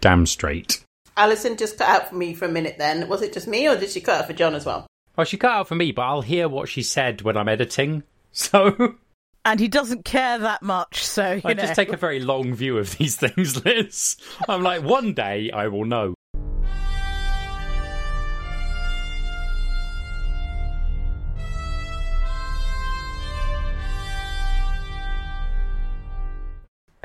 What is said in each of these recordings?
Damn straight. Alison just cut out for me for a minute then. Was it just me or did she cut out for John as well? Well, she cut out for me, but I'll hear what she said when I'm editing. So And he doesn't care that much, so you I know. just take a very long view of these things, Liz. I'm like, one day I will know.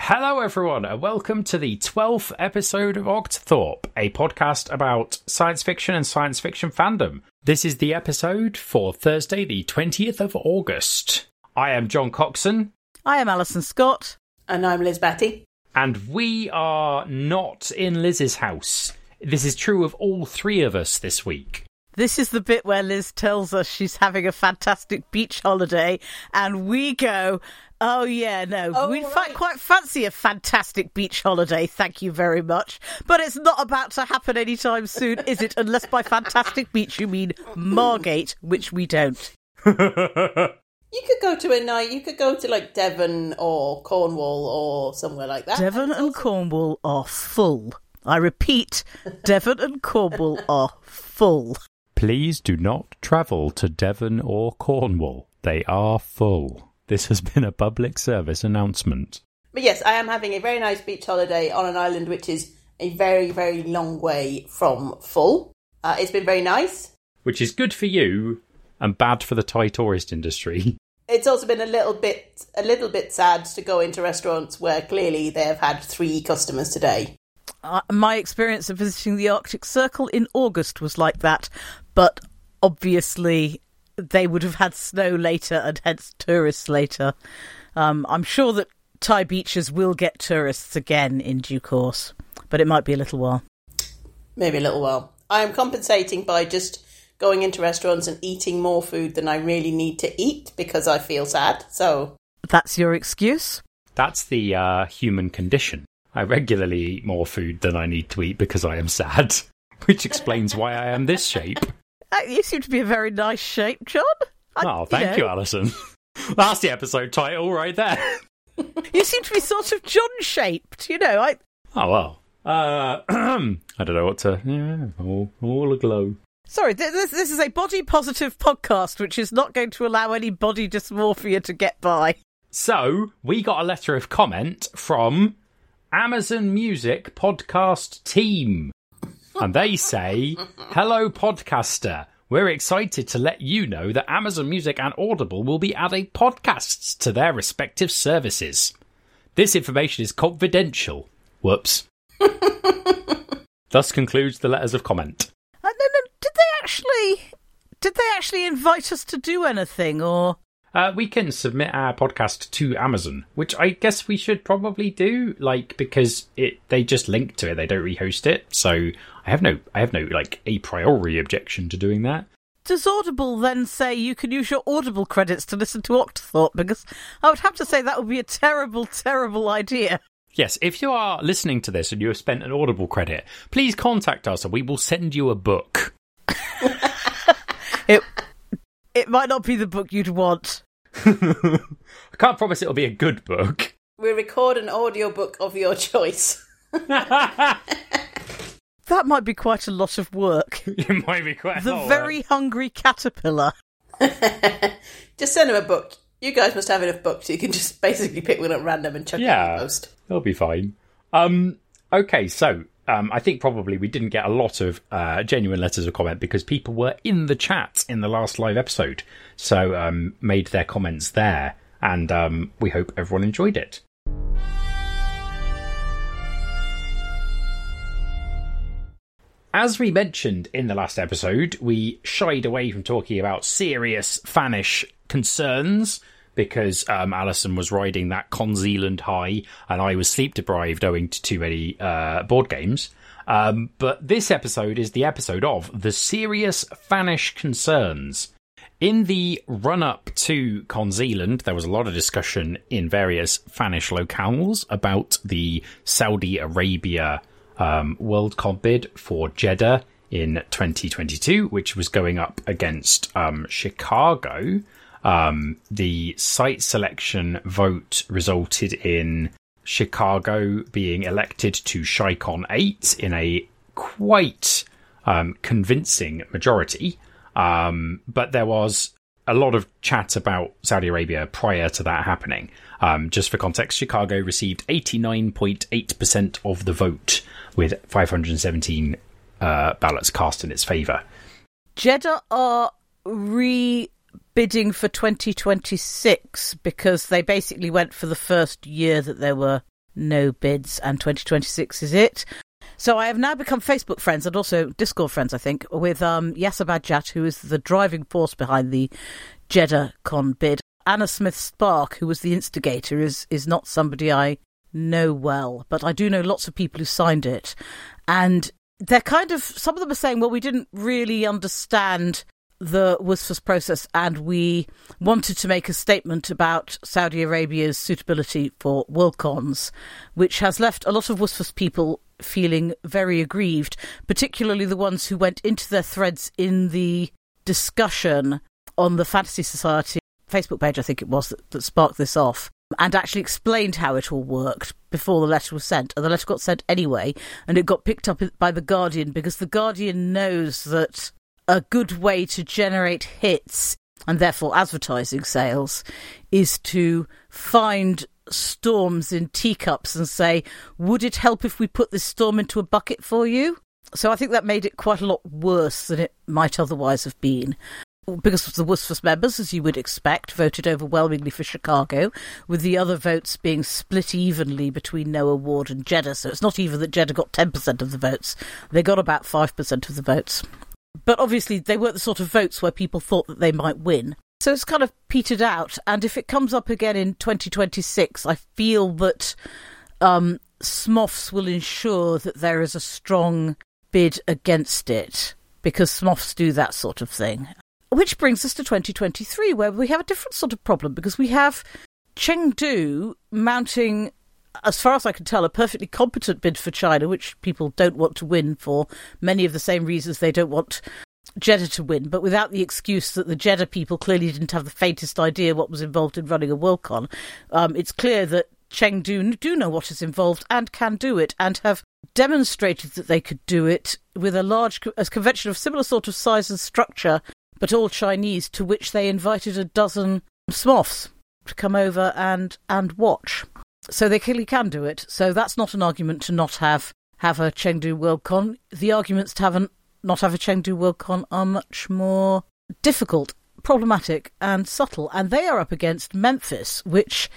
Hello, everyone, and welcome to the 12th episode of Octothorpe, a podcast about science fiction and science fiction fandom. This is the episode for Thursday, the 20th of August. I am John Coxon, I am Alison Scott. And I'm Liz Batty. and we are not in Liz's house. This is true of all three of us this week. This is the bit where Liz tells us she's having a fantastic beach holiday, and we go, "Oh yeah, no, Oh, we'd right. fi- quite fancy a fantastic beach holiday. Thank you very much, but it's not about to happen anytime soon, is it? Unless by fantastic beach you mean Margate, which we don't. You could go to a night, you could go to like Devon or Cornwall or somewhere like that. Devon and Cornwall are full. I repeat, Devon and Cornwall are full. Please do not travel to Devon or Cornwall. They are full. This has been a public service announcement. But yes, I am having a very nice beach holiday on an island which is a very, very long way from full. Uh, it's been very nice. Which is good for you and bad for the Thai tourist industry. It's also been a little bit a little bit sad to go into restaurants where clearly they have had three customers today. Uh, my experience of visiting the Arctic Circle in August was like that, but obviously they would have had snow later and hence tourists later. Um, I'm sure that Thai beaches will get tourists again in due course, but it might be a little while. Maybe a little while. I am compensating by just going into restaurants and eating more food than I really need to eat because I feel sad. So That's your excuse? That's the uh, human condition. I regularly eat more food than I need to eat because I am sad, which explains why I am this shape. You seem to be a very nice shape, John. I- Oh, thank know, you, Alison. That's the episode title right there. You seem to be sort of John shaped, you know. I Oh well. Uh, I don't know what to. Yeah, all, all aglow. Sorry, this, this is a body positive podcast, which is not going to allow any body dysmorphia to get by. So we got a letter of comment from Amazon Music podcast team, and they say, "Hello, podcaster." We're excited to let you know that Amazon Music and Audible will be adding podcasts to their respective services. This information is confidential. Whoops. Thus concludes the letters of comment. Uh, no, no, did they actually? Did they actually invite us to do anything, or Uh, we can submit our podcast to Amazon, which I guess we should probably do, like because it they just link to it, they don't rehost it. So I have no, I have no like a priori objection to doing that. does Audible then say you can use your Audible credits to listen to Octothorpe? Because I would have to say that would be a terrible, terrible idea. Yes, if you are listening to this and you have spent an Audible credit, please contact us and we will send you a book. It it might not be the book you'd want. I can't promise it'll be a good book. we record an audiobook of your choice. That might be quite a lot of work. it might be quite The a lot. very hungry caterpillar. just send him a book. You guys must have enough books. You can just basically pick one at random and chuck it in Yeah. the post. They'll be fine. Um, okay, so um, I think probably we didn't get a lot of uh, genuine letters of comment because people were in the chat in the last live episode, so um, made their comments there, and um, we hope everyone enjoyed it. As we mentioned in the last episode, we shied away from talking about serious fanish concerns because um, Alison was riding that Con Zealand high and I was sleep deprived owing to too many uh, board games. Um, but this episode is the episode of the serious fanish concerns. In the run up to Con Zealand, there was a lot of discussion in various fanish locales about the Saudi Arabia um, Worldcon bid for Jeddah in 2022, which was going up against um, Chicago. Um, the site selection vote resulted in Chicago being elected to Chicon 8 in a quite um, convincing majority. Um, but there was a lot of chat about Saudi Arabia prior to that happening. Um, just for context, Chicago received 89.8% of the vote with 517 uh, ballots cast in its favour. Jeddah are re bidding for 2026 because they basically went for the first year that there were no bids, and 2026 is it. So I have now become Facebook friends and also Discord friends, I think, with um, Yasser who is the driving force behind the Jeddah Con bid. Anna Smith Spark, who was the instigator, is is not somebody I know well, but I do know lots of people who signed it, and they're kind of some of them are saying, well, we didn't really understand the WSFS process and we wanted to make a statement about Saudi Arabia's suitability for Worldcons, which has left a lot of WSFS people feeling very aggrieved, particularly the ones who went into their threads in the discussion on the Fantasy Society Facebook page, I think it was, that, that sparked this off. And actually explained how it all worked before the letter was sent. And the letter got sent anyway, and it got picked up by The Guardian because The Guardian knows that a good way to generate hits and therefore advertising sales is to find storms in teacups and say, would it help if we put this storm into a bucket for you? So I think that made it quite a lot worse than it might otherwise have been. Because the WSFS members, as you would expect, voted overwhelmingly for Chicago, with the other votes being split evenly between No Award and Jeddah. So it's not even that Jeddah got 10% of the votes, they got about 5% of the votes. But obviously, they weren't the sort of votes where people thought that they might win. So it's kind of petered out. And if it comes up again in 2026, I feel that um, SMOFs will ensure that there is a strong bid against it because SMOFs do that sort of thing. Which brings us to 2023, where we have a different sort of problem because we have Chengdu mounting as far as I can tell, a perfectly competent bid for China, which people don't want to win for many of the same reasons they don't want Jeddah to win, but without the excuse that the Jeddah people clearly didn't have the faintest idea what was involved in running a Worldcon. Um, it's clear that Chengdu do know what is involved and can do it, and have demonstrated that they could do it with a large a convention of similar sort of size and structure, but all Chinese, to which they invited a dozen SMOFs to come over and and watch. So they clearly can do it. So that's not an argument to not have have a Chengdu Worldcon. The arguments to have an, not have a Chengdu Worldcon are much more difficult, problematic, and subtle. And they are up against Memphis, which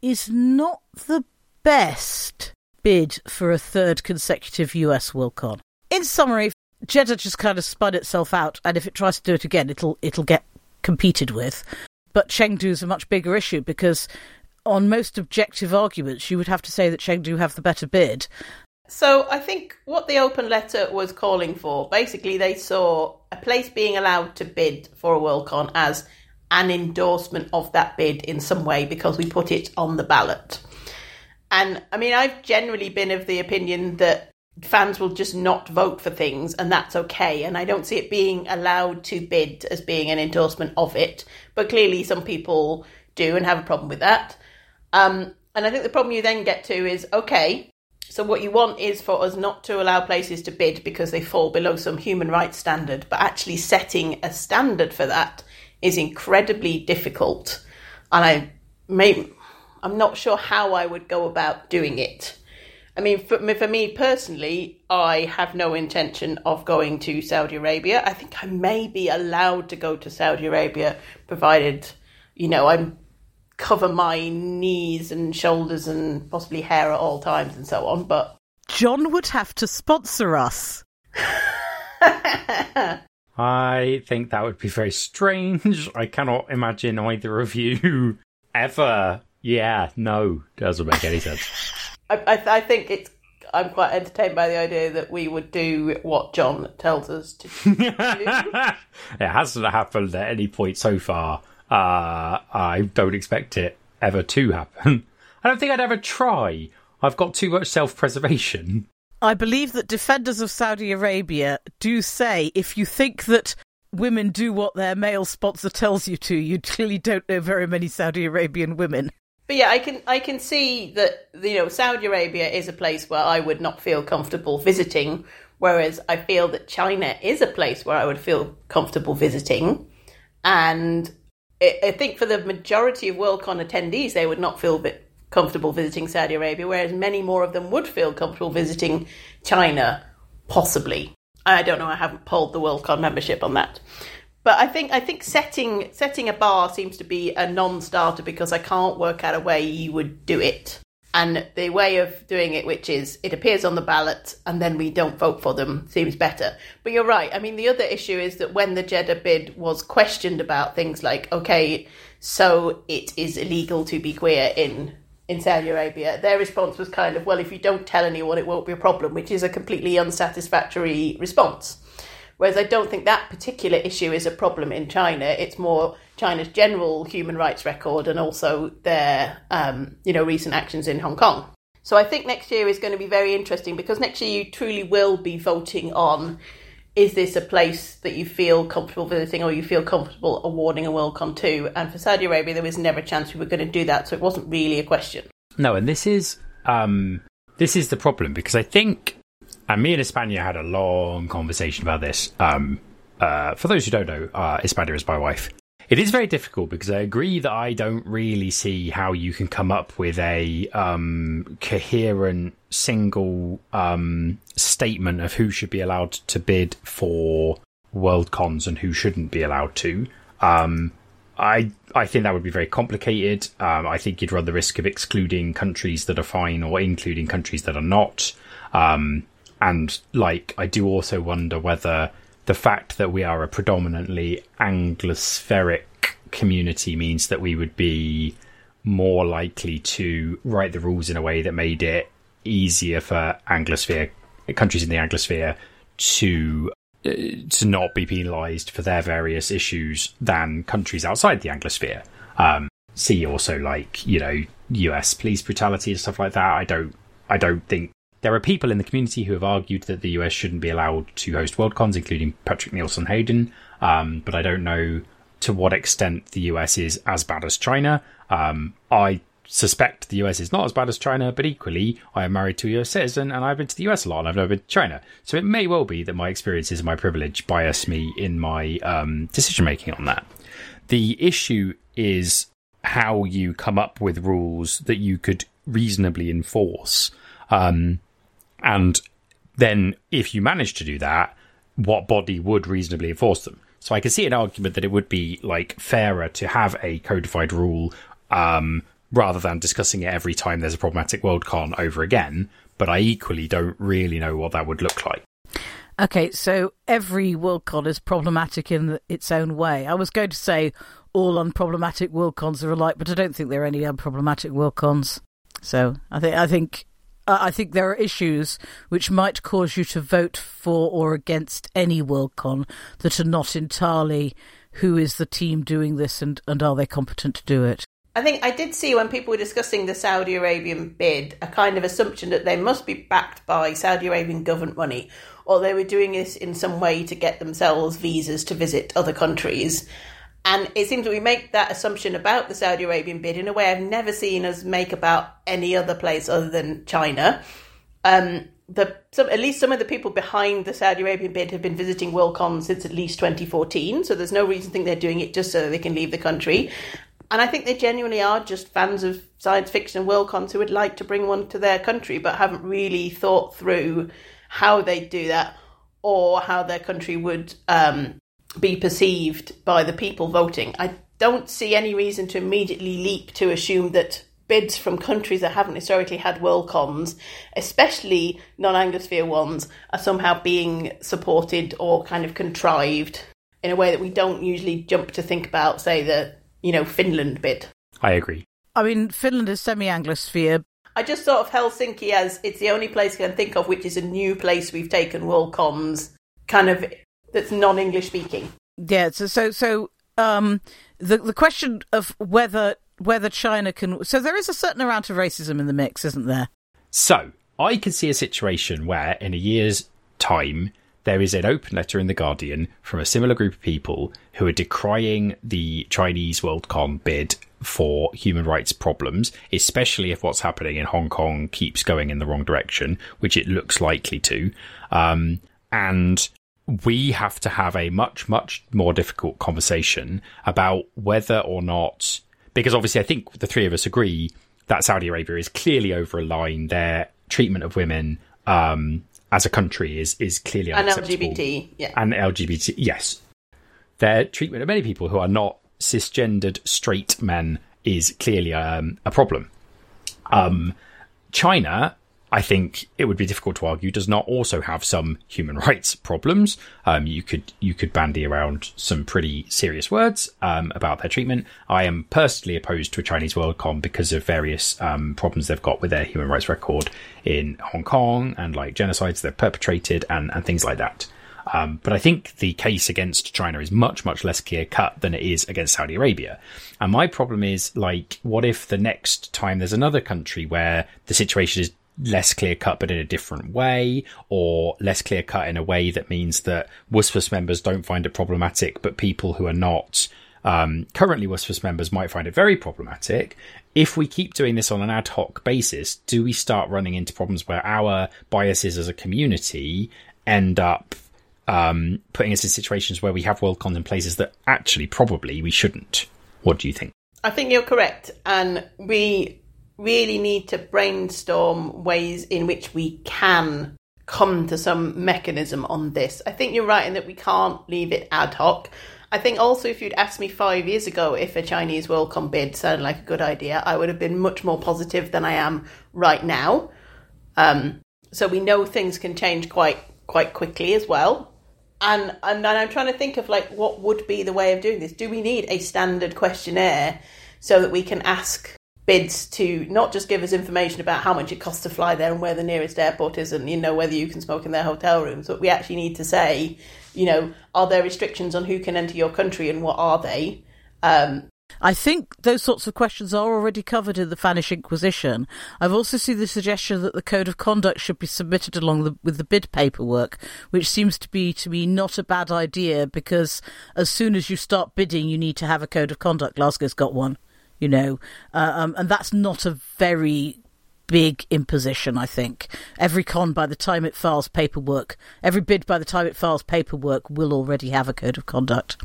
is not the best bid for a third consecutive US Worldcon. In summary, Jeddah just kind of spun itself out, and if it tries to do it again, it'll it'll get competed with. But Chengdu is a much bigger issue because on most objective arguments, you would have to say that Chengdu have the better bid. So I think what the open letter was calling for, basically, they saw a place being allowed to bid for a Worldcon as an endorsement of that bid in some way because we put it on the ballot. And I mean, I've generally been of the opinion that fans will just not vote for things and that's okay. And I don't see it being allowed to bid as being an endorsement of it. But clearly, some people do and have a problem with that. Um, and I think the problem you then get to is okay, so what you want is for us not to allow places to bid because they fall below some human rights standard, but actually setting a standard for that is incredibly difficult. And I may, I'm not sure how I would go about doing it. I mean, for for me personally, I have no intention of going to Saudi Arabia. I think I may be allowed to go to Saudi Arabia, provided, you know, I'm cover my knees and shoulders and possibly hair at all times and so on. But John would have to sponsor us. I think that would be very strange. I cannot imagine either of you ever. Yeah, no, doesn't make any sense. I, I, I think it's. I'm quite entertained by the idea that we would do what John tells us to do. it hasn't happened at any point so far. Uh, I don't expect it ever to happen. I don't think I'd ever try. I've got too much self preservation. I believe that defenders of Saudi Arabia do say if you think that women do what their male sponsor tells you to, you clearly don't know very many Saudi Arabian women. But yeah, I can I can see that you know Saudi Arabia is a place where I would not feel comfortable visiting, whereas I feel that China is a place where I would feel comfortable visiting, and I, think for the majority of Worldcon attendees, they would not feel comfortable visiting Saudi Arabia, whereas many more of them would feel comfortable visiting China, possibly. I don't know. I haven't polled the Worldcon membership on that. But I think I think setting setting a bar seems to be a non-starter because I can't work out a way you would do it. And the way of doing it, which is it appears on the ballot and then we don't vote for them, seems better. But you're right. I mean, the other issue is that when the Jeddah bid was questioned about things like, okay, so it is illegal to be queer in in Saudi Arabia, their response was kind of, well, if you don't tell anyone, it won't be a problem, which is a completely unsatisfactory response. Whereas I don't think that particular issue is a problem in China. It's more China's general human rights record and also their, um, you know, recent actions in Hong Kong. So I think next year is going to be very interesting because next year you truly will be voting on is this a place that you feel comfortable visiting or you feel comfortable awarding a Worldcon to? And for Saudi Arabia, there was never a chance we were going to do that, so it wasn't really a question. No, and this is um, this is the problem because I think and me and Hispania had a long conversation about this. Um, uh, for those who don't know, uh, Hispania is my wife. It is very difficult because I agree that I don't really see how you can come up with a um, coherent single um, statement of who should be allowed to bid for world cons and who shouldn't be allowed to. Um, I I think that would be very complicated. Um, I think you'd run the risk of excluding countries that are fine or including countries that are not. Um, and like I do also wonder whether the fact that we are a predominantly Anglospheric community means that we would be more likely to write the rules in a way that made it easier for Anglosphere countries in the Anglosphere to uh, to not be penalised for their various issues than countries outside the Anglosphere. Um, see also like you know U.S. police brutality and stuff like that. I don't I don't think there are people in the community who have argued that the US shouldn't be allowed to host Worldcons, including Patrick Nielsen Hayden. Um, but I don't know to what extent the US is as bad as China. Um, I suspect the US is not as bad as China, but equally, I am married to a US citizen and I've been to the US a lot and I've never been to China. So it may well be that my experiences and my privilege bias me in my um, decision making on that. The issue is how you come up with rules that you could reasonably enforce. Um, and then if you manage to do that, what body would reasonably enforce them? So I can see an argument that it would be like fairer to have a codified rule um, rather than discussing it every time there's a problematic worldcon over again. But I equally don't really know what that would look like. Okay, so every worldcon is problematic in its own way. I was going to say all unproblematic worldcons are alike, but I don't think there are any unproblematic worldcons. So I think I think uh, I think there are issues which might cause you to vote for or against any Worldcon that are not entirely who is the team doing this and, and are they competent to do it. I think I did see when people were discussing the Saudi Arabian bid a kind of assumption that they must be backed by Saudi Arabian government money or they were doing this in some way to get themselves visas to visit other countries. And it seems that we make that assumption about the Saudi Arabian bid in a way I've never seen us make about any other place other than China. Um, the some, at least some of the people behind the Saudi Arabian bid have been visiting Worldcon since at least 2014, so there's no reason to think they're doing it just so they can leave the country. And I think they genuinely are just fans of science fiction and Worldcons who would like to bring one to their country, but haven't really thought through how they'd do that or how their country would um, be perceived by the people voting. I don't see any reason to immediately leap to assume that bids from countries that haven't historically had Worldcons, especially non Anglosphere ones, are somehow being supported or kind of contrived in a way that we don't usually jump to think about, say, the, you know, Finland bid. I agree. I mean, Finland is semi Anglosphere. I just thought of Helsinki as it's the only place I can think of which is a new place we've taken Worldcons kind of that's non-English speaking. Yeah, so so so um, the the question of whether whether China can so there is a certain amount of racism in the mix, isn't there? So I can see a situation where in a year's time there is an open letter in the Guardian from a similar group of people who are decrying the Chinese Worldcon bid for human rights problems, especially if what's happening in Hong Kong keeps going in the wrong direction, which it looks likely to. Um, and we have to have a much, much more difficult conversation about whether or not, because obviously I think the three of us agree that Saudi Arabia is clearly over a line. Their treatment of women um, as a country is is clearly unacceptable. And. LGBT, yeah. And LGBT, yes. Their treatment of many people who are not cisgendered straight men is clearly um, a problem. Um, China, I think it would be difficult to argue, does not also have some human rights problems. Um, you could you could bandy around some pretty serious words um, about their treatment. I am personally opposed to a Chinese Worldcon because of various um, problems they've got with their human rights record in Hong Kong and like genocides they've perpetrated and, and things like that. Um, but I think the case against China is much, much less clear cut than it is against Saudi Arabia. And my problem is like, what if the next time there's another country where the situation is less clear cut but in a different way, or less clear cut in a way that means that WSFS members don't find it problematic, but people who are not um, currently WSFS members might find it very problematic. If we keep doing this on an ad hoc basis, do we start running into problems where our biases as a community end up um, putting us in situations where we have worldcons in places that actually probably we shouldn't? What do you think? I think you're correct, and we really need to brainstorm ways in which we can come to some mechanism on this. I think you're right in that we can't leave it ad hoc. I think also if you'd asked me five years ago if a Chinese Worldcon bid sounded like a good idea, I would have been much more positive than I am right now. Um, so we know things can change quite quite quickly as well. And and I'm trying to think of like what would be the way of doing this. Do we need a standard questionnaire so that we can ask bids to not just give us information about how much it costs to fly there and where the nearest airport is and you know whether you can smoke in their hotel rooms, but we actually need to say, you know, are there restrictions on who can enter your country and what are they? Um, I think those sorts of questions are already covered in the Spanish Inquisition. I've also seen the suggestion that the code of conduct should be submitted along the, with the bid paperwork, which seems to be to me not a bad idea because as soon as you start bidding, you need to have a code of conduct. Glasgow's got one, you know, uh, um, and that's not a very big imposition, I think. Every con, by the time it files paperwork, every bid by the time it files paperwork, will already have a code of conduct.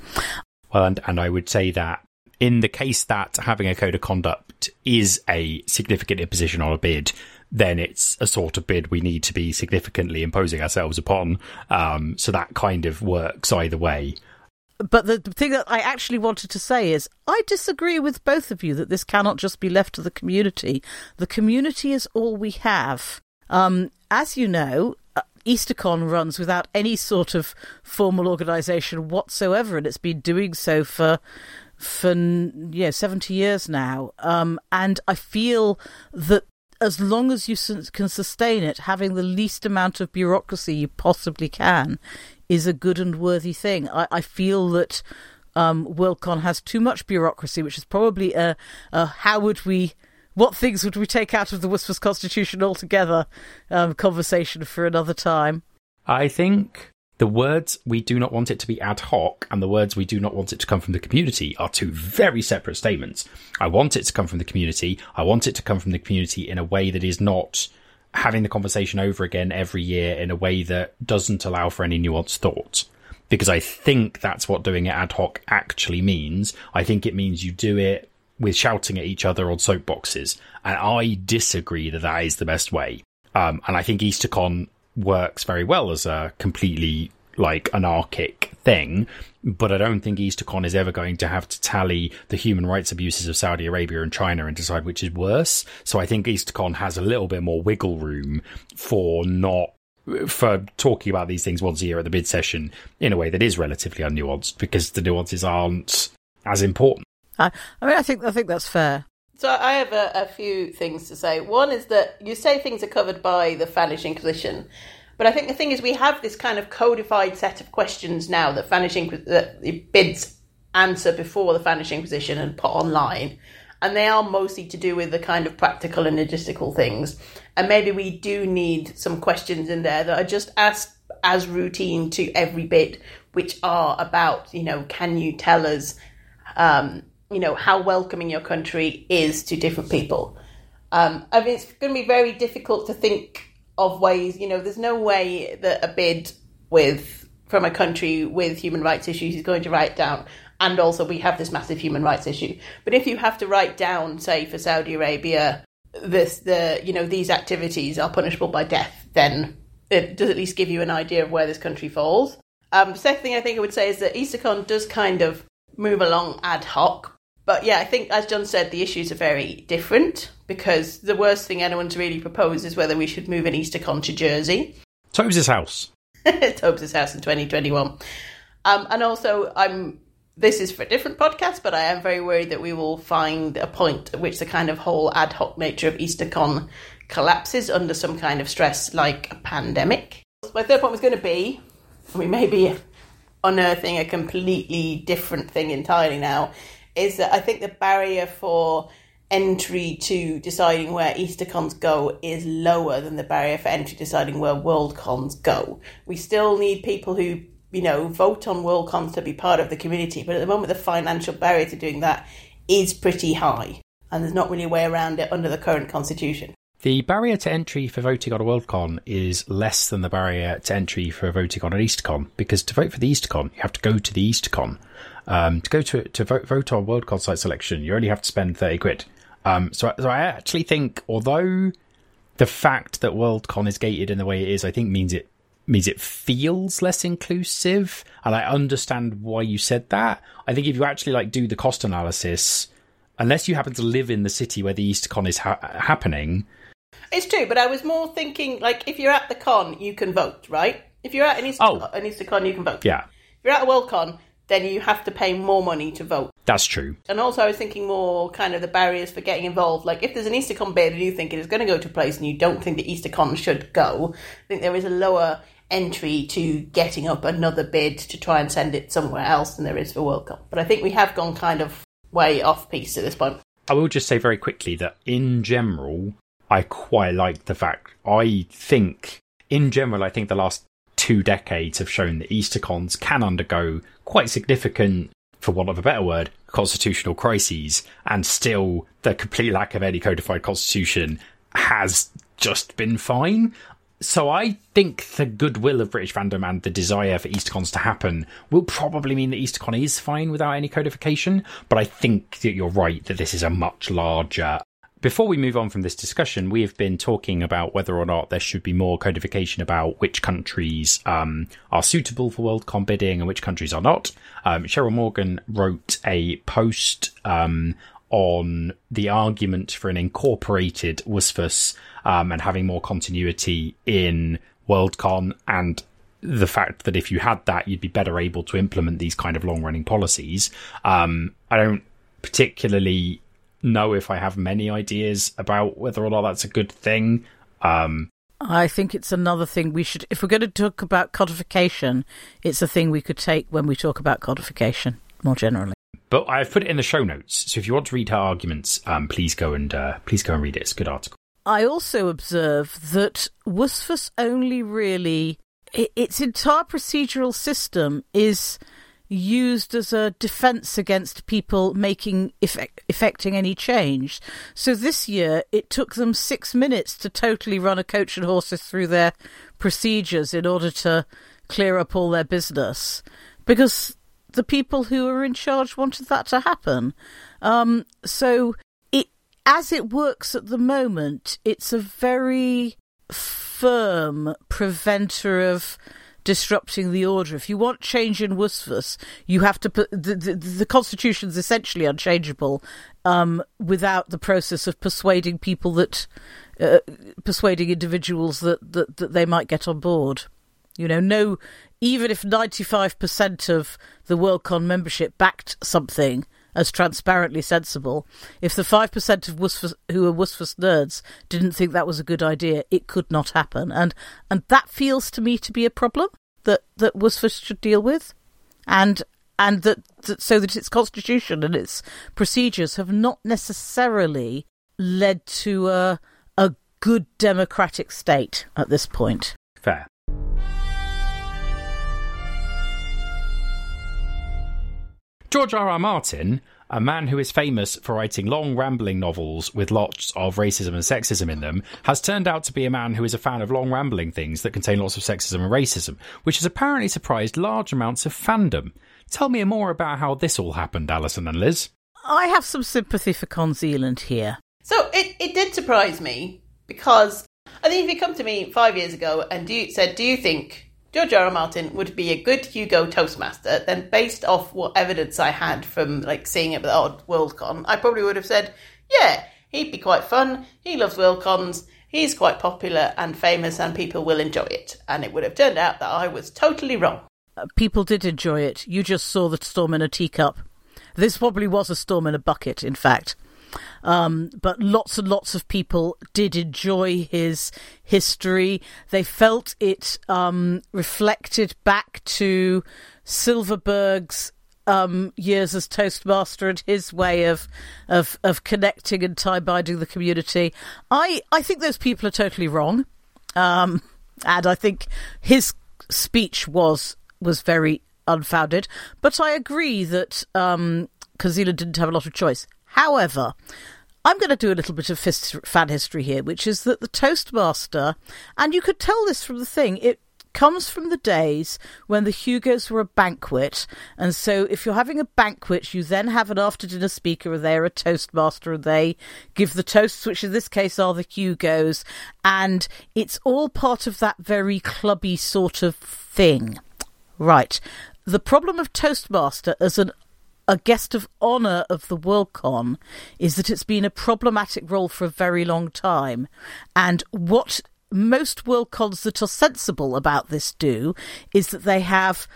Well, and, and I would say that in the case that having a code of conduct is a significant imposition on a bid, then it's a sort of bid we need to be significantly imposing ourselves upon. Um, so that kind of works either way. But the thing that I actually wanted to say is, I disagree with both of you that this cannot just be left to the community. The community is all we have. Um, as you know, uh, EasterCon runs without any sort of formal organisation whatsoever, and it's been doing so for for yeah seventy years now. Um, and I feel that as long as you can sustain it, having the least amount of bureaucracy you possibly can is a good and worthy thing. I, I feel that um, Worldcon has too much bureaucracy, which is probably a, a how would we. What things would we take out of the WSFS Constitution altogether? Um, conversation for another time. I think the words we do not want it to be ad hoc and the words we do not want it to come from the community are two very separate statements. I want it to come from the community. I want it to come from the community in a way that is not having the conversation over again every year in a way that doesn't allow for any nuanced thought. Because I think that's what doing it ad hoc actually means. I think it means you do it with shouting at each other on soapboxes. And I disagree that that is the best way. Um, and I think EasterCon works very well as a completely like an anarchic thing, but I don't think EasterCon is ever going to have to tally the human rights abuses of Saudi Arabia and China and decide which is worse. So I think EasterCon has a little bit more wiggle room for not for talking about these things once a year at the bid session in a way that is relatively unnuanced because the nuances aren't as important. I, I mean, I think I think that's fair. So I have a, a, few things to say. One is that you say things are covered by the Spanish Inquisition, but I think the thing is we have this kind of codified set of questions now that Spanish that the bids answer before the Spanish Inquisition and put online, and they are mostly to do with the kind of practical and logistical things. And maybe we do need some questions in there that are just asked as routine to every bid, which are about you know, can you tell us? Um, you know, how welcoming your country is to different people. Um, I mean, it's going to be very difficult to think of ways, you know, there's no way that a bid with from a country with human rights issues is going to write down and also we have this massive human rights issue. But if you have to write down, say, for Saudi Arabia, this the you know these activities are punishable by death, then it does at least give you an idea of where this country falls. Um, second thing I think I would say is that EasterCon does kind of move along ad hoc. But yeah, I think, as John said, the issues are very different because the worst thing anyone's really proposed is whether we should move an EasterCon to Jersey. Tobes' house. Tobes' house in 2021. Um, and also, I'm this is for a different podcast, but I am very worried that we will find a point at which the kind of whole ad hoc nature of EasterCon collapses under some kind of stress like a pandemic. My third point was going to be we may be unearthing a completely different thing entirely now is that I think the barrier for entry to deciding where EasterCons go is lower than the barrier for entry deciding where WorldCons go. We still need people who you know, vote on WorldCons to be part of the community. But at the moment, the financial barrier to doing that is pretty high, and there's not really a way around it under the current constitution. The barrier to entry for voting on a Worldcon is less than the barrier to entry for voting on an Eastercon, because to vote for the Eastercon, you have to go to the Eastercon. Um, to go to to vote, vote on Worldcon site selection, you only have to spend thirty quid. Um, so, so I actually think, although the fact that Worldcon is gated in the way it is, I think means it means it feels less inclusive. And I understand why you said that. I think if you actually like do the cost analysis, unless you happen to live in the city where the EasterCon is ha- happening. It's true, but I was more thinking like if you're at the con, you can vote, right? If you're at an Easter, oh. an EasterCon, you can vote. Yeah. If you're at a Worldcon, then you have to pay more money to vote. That's true. And also, I was thinking more kind of the barriers for getting involved. Like, if there's an EasterCon bid and you think it is going to go to place and you don't think the EasterCon should go, I think there is a lower entry to getting up another bid to try and send it somewhere else than there is for Worldcon. But I think we have gone kind of way off piece at this point. I will just say very quickly that in general, I quite like the fact. I think, in general, I think the last two decades have shown that Eastercons can undergo quite significant, for want of a better word, constitutional crises, and still the complete lack of any codified constitution has just been fine. So I think the goodwill of British fandom and the desire for EasterCons to happen will probably mean that EasterCon is fine without any codification. But I think that you're right that this is a much larger. Before we move on from this discussion, we have been talking about whether or not there should be more codification about which countries um, are suitable for Worldcon bidding and which countries are not. Um, Cheryl Morgan wrote a post um, on the argument for an incorporated WSFS um, and having more continuity in Worldcon and the fact that if you had that, you'd be better able to implement these kind of long running policies. Um, I don't particularly know if I have many ideas about whether or not that's a good thing. Um, I think it's another thing we should, if we're going to talk about codification, it's a thing we could take when we talk about codification more generally. But I've put it in the show notes, so if you want to read her arguments, um, please go and uh, please go and read it. It's a good article. I also observe that WSFS only really its entire procedural system is used as a defense against people making effect, effecting any change. So this year it took them 6 minutes to totally run a coach and horses through their procedures in order to clear up all their business because the people who are in charge wanted that to happen. Um, so it, as it works at the moment, it's a very firm preventer of disrupting the order. If you want change in WSFS, you have to put the, the, the constitution is essentially unchangeable um, without the process of persuading people that uh, persuading individuals that, that that they might get on board. You know, no even if 95% of the Worldcon membership backed something as transparently sensible, if the 5% of who are WSFS nerds didn't think that was a good idea, it could not happen. And and that feels to me to be a problem that, that WSFS should deal with. And and that, that so that its constitution and its procedures have not necessarily led to a a good democratic state at this point. Fair. George R. R. Martin a man who is famous for writing long, rambling novels with lots of racism and sexism in them, has turned out to be a man who is a fan of long, rambling things that contain lots of sexism and racism, which has apparently surprised large amounts of fandom. Tell me more about how this all happened, Alison and Liz. I have some sympathy for Con Zealand here. So it, it did surprise me because I think if you come to me five years ago and do you, said, "Do you think George R. R. Martin would be a good Hugo Toastmaster, then based off what evidence I had from like seeing it at odd Worldcon, I probably would have said, yeah, he'd be quite fun. He loves Worldcons. He's quite popular and famous, and people will enjoy it. And it would have turned out that I was totally wrong. Uh, people did enjoy it. You just saw the storm in a teacup. This probably was a storm in a bucket, in fact. Um, but lots and lots of people did enjoy his history. They felt it um, reflected back to Silverberg's um, years as Toastmaster and his way of of, of connecting and tie binding the community. I I think those people are totally wrong, um, and I think his speech was was very unfounded. But I agree that um, Kazila didn't have a lot of choice. However, I'm going to do a little bit of fan history here, which is that the Toastmaster, and you could tell this from the thing, it comes from the days when the Hugos were a banquet. And so if you're having a banquet, you then have an after dinner speaker, and they're a Toastmaster, and they give the toasts, which in this case are the Hugos. And it's all part of that very clubby sort of thing. Right. The problem of Toastmaster as an a guest of honour of the Worldcon is that it's been a problematic role for a very long time. And what most Worldcons that are sensible about this do is that they have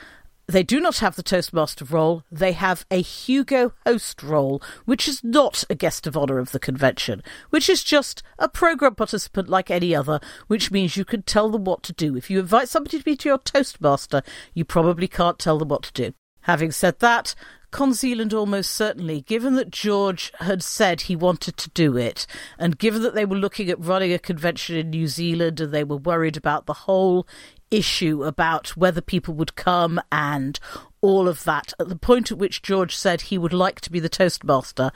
they do not have the Toastmaster role, they have a Hugo host role, which is not a guest of honour of the convention, which is just a programme participant like any other, which means you can tell them what to do. If you invite somebody to be to your Toastmaster, you probably can't tell them what to do. Having said that, Con Zealand almost certainly, given that George had said he wanted to do it, and given that they were looking at running a convention in New Zealand and they were worried about the whole issue about whether people would come and all of that, at the point at which George said he would like to be the Toastmaster,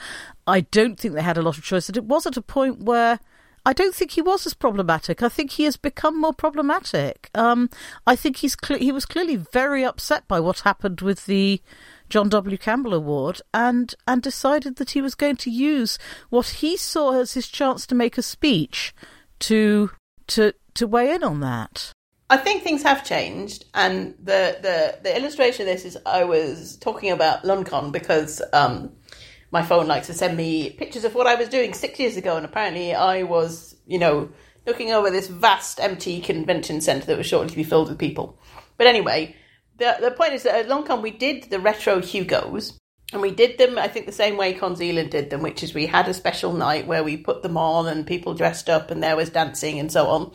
I don't think they had a lot of choice. And it was at a point where I don't think he was as problematic. I think he has become more problematic. Um, I think he's cl- he was clearly very upset by what happened with the John W. Campbell Award and and decided that he was going to use what he saw as his chance to make a speech to to to weigh in on that. I think things have changed, and the the, the illustration of this is I was talking about LonCon because um, my phone likes to send me pictures of what I was doing six years ago, and apparently I was, you know, looking over this vast empty convention centre that was shortly to be filled with people. But anyway, the the point is that at LonCon we did the retro Hugos, and we did them I think the same way Con Zealand did them, which is we had a special night where we put them on and people dressed up and there was dancing and so on,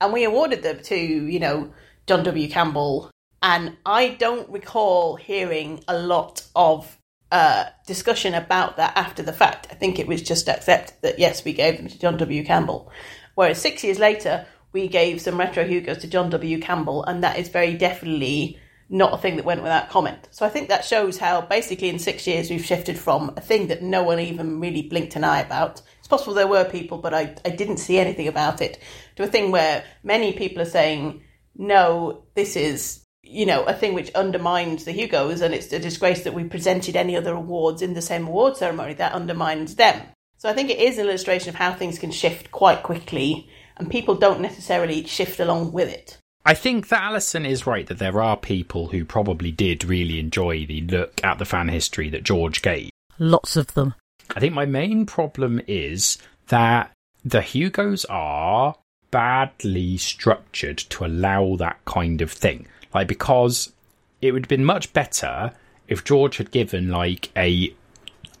and we awarded them to you know John W Campbell. And I don't recall hearing a lot of uh, discussion about that after the fact. I think it was just accepted that yes, we gave them to John W. Campbell. Whereas six years later, we gave some retro Hugos to John W. Campbell, and that is very definitely not a thing that went without comment. So I think that shows how basically in six years we've shifted from a thing that no one even really blinked an eye about. It's possible there were people, but I, I didn't see anything about it, to a thing where many people are saying, no, this is, you know, a thing which undermines the Hugos and it's a disgrace that we presented any other awards in the same award ceremony. That undermines them. So I think it is an illustration of how things can shift quite quickly and people don't necessarily shift along with it. I think that Alison is right that there are people who probably did really enjoy the look at the fan history that George gave. Lots of them. I think my main problem is that the Hugos are badly structured to allow that kind of thing. Like, because it would have been much better if George had given, like, a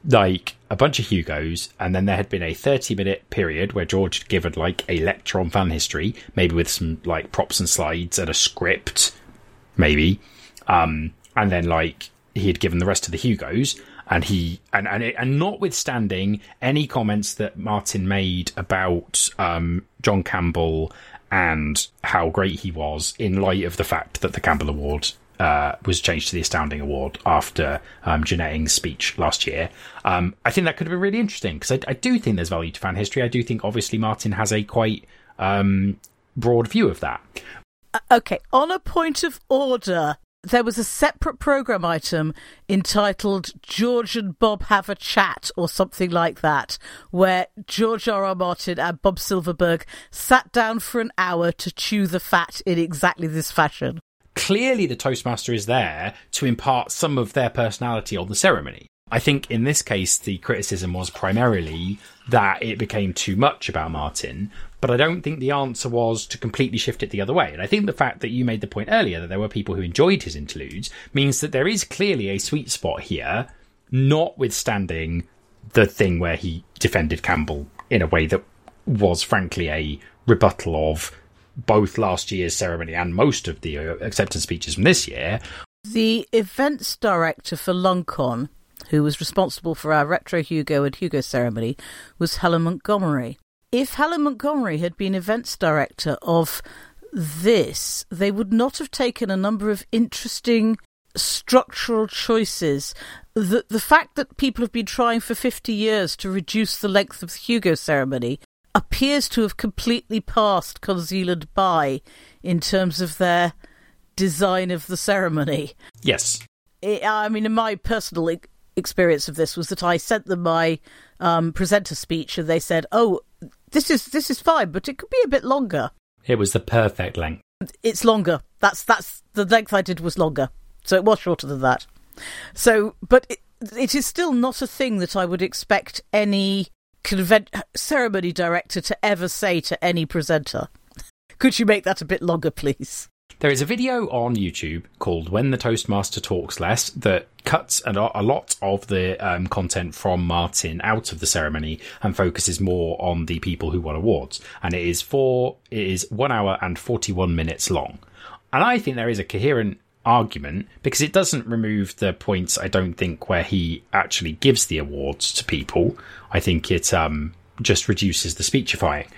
like a bunch of Hugos, and then there had been a 30 minute period where George had given like a lecture on fan history, maybe with some like props and slides and a script, maybe. Um, and then like he had given the rest of the Hugos, and he and and, and notwithstanding any comments that Martin made about um, John Campbell and how great he was, in light of the fact that the Campbell Award uh, was changed to the Astounding Award after um, speech last year. Um, I think that could have been really interesting because I, I, do think there's value to fan history. I do think obviously Martin has a quite um, broad view of that. Uh, okay, on a point of order, there was a separate program item entitled George and Bob Have a Chat or something like that, where George R. R. Martin and Bob Silverberg sat down for an hour to chew the fat in exactly this fashion. Clearly, the Toastmaster is there to impart some of their personality on the ceremony. I think in this case, the criticism was primarily that it became too much about Martin, but I don't think the answer was to completely shift it the other way. And I think the fact that you made the point earlier that there were people who enjoyed his interludes means that there is clearly a sweet spot here, notwithstanding the thing where he defended Campbell in a way that was frankly a rebuttal of both last year's ceremony and most of the uh, acceptance speeches from this year. The events director for Loncon who was responsible for our Retro Hugo and Hugo ceremony, was Helen Montgomery. If Helen Montgomery had been events director of this, they would not have taken a number of interesting structural choices. The, the fact that people have been trying for 50 years to reduce the length of the Hugo ceremony appears to have completely passed Conzealand by in terms of their design of the ceremony. Yes. It, I mean, in my personal experience of this was that I sent them my um, presenter speech, and they said, "Oh, this is this is fine, but it could be a bit longer." It was the perfect length. It's longer. That's that's the length I did was longer, so it was shorter than that. So, but it, it is still not a thing that I would expect any convent ceremony director to ever say to any presenter. Could you make that a bit longer, please? There is a video on YouTube called When the Toastmaster Talks Less that cuts a lot of the um, content from Martin out of the ceremony and focuses more on the people who won awards. And it is four, it is one hour and 41 minutes long. And I think there is a coherent argument because it doesn't remove the points, I don't think, where he actually gives the awards to people. I think it um, just reduces the speechifying.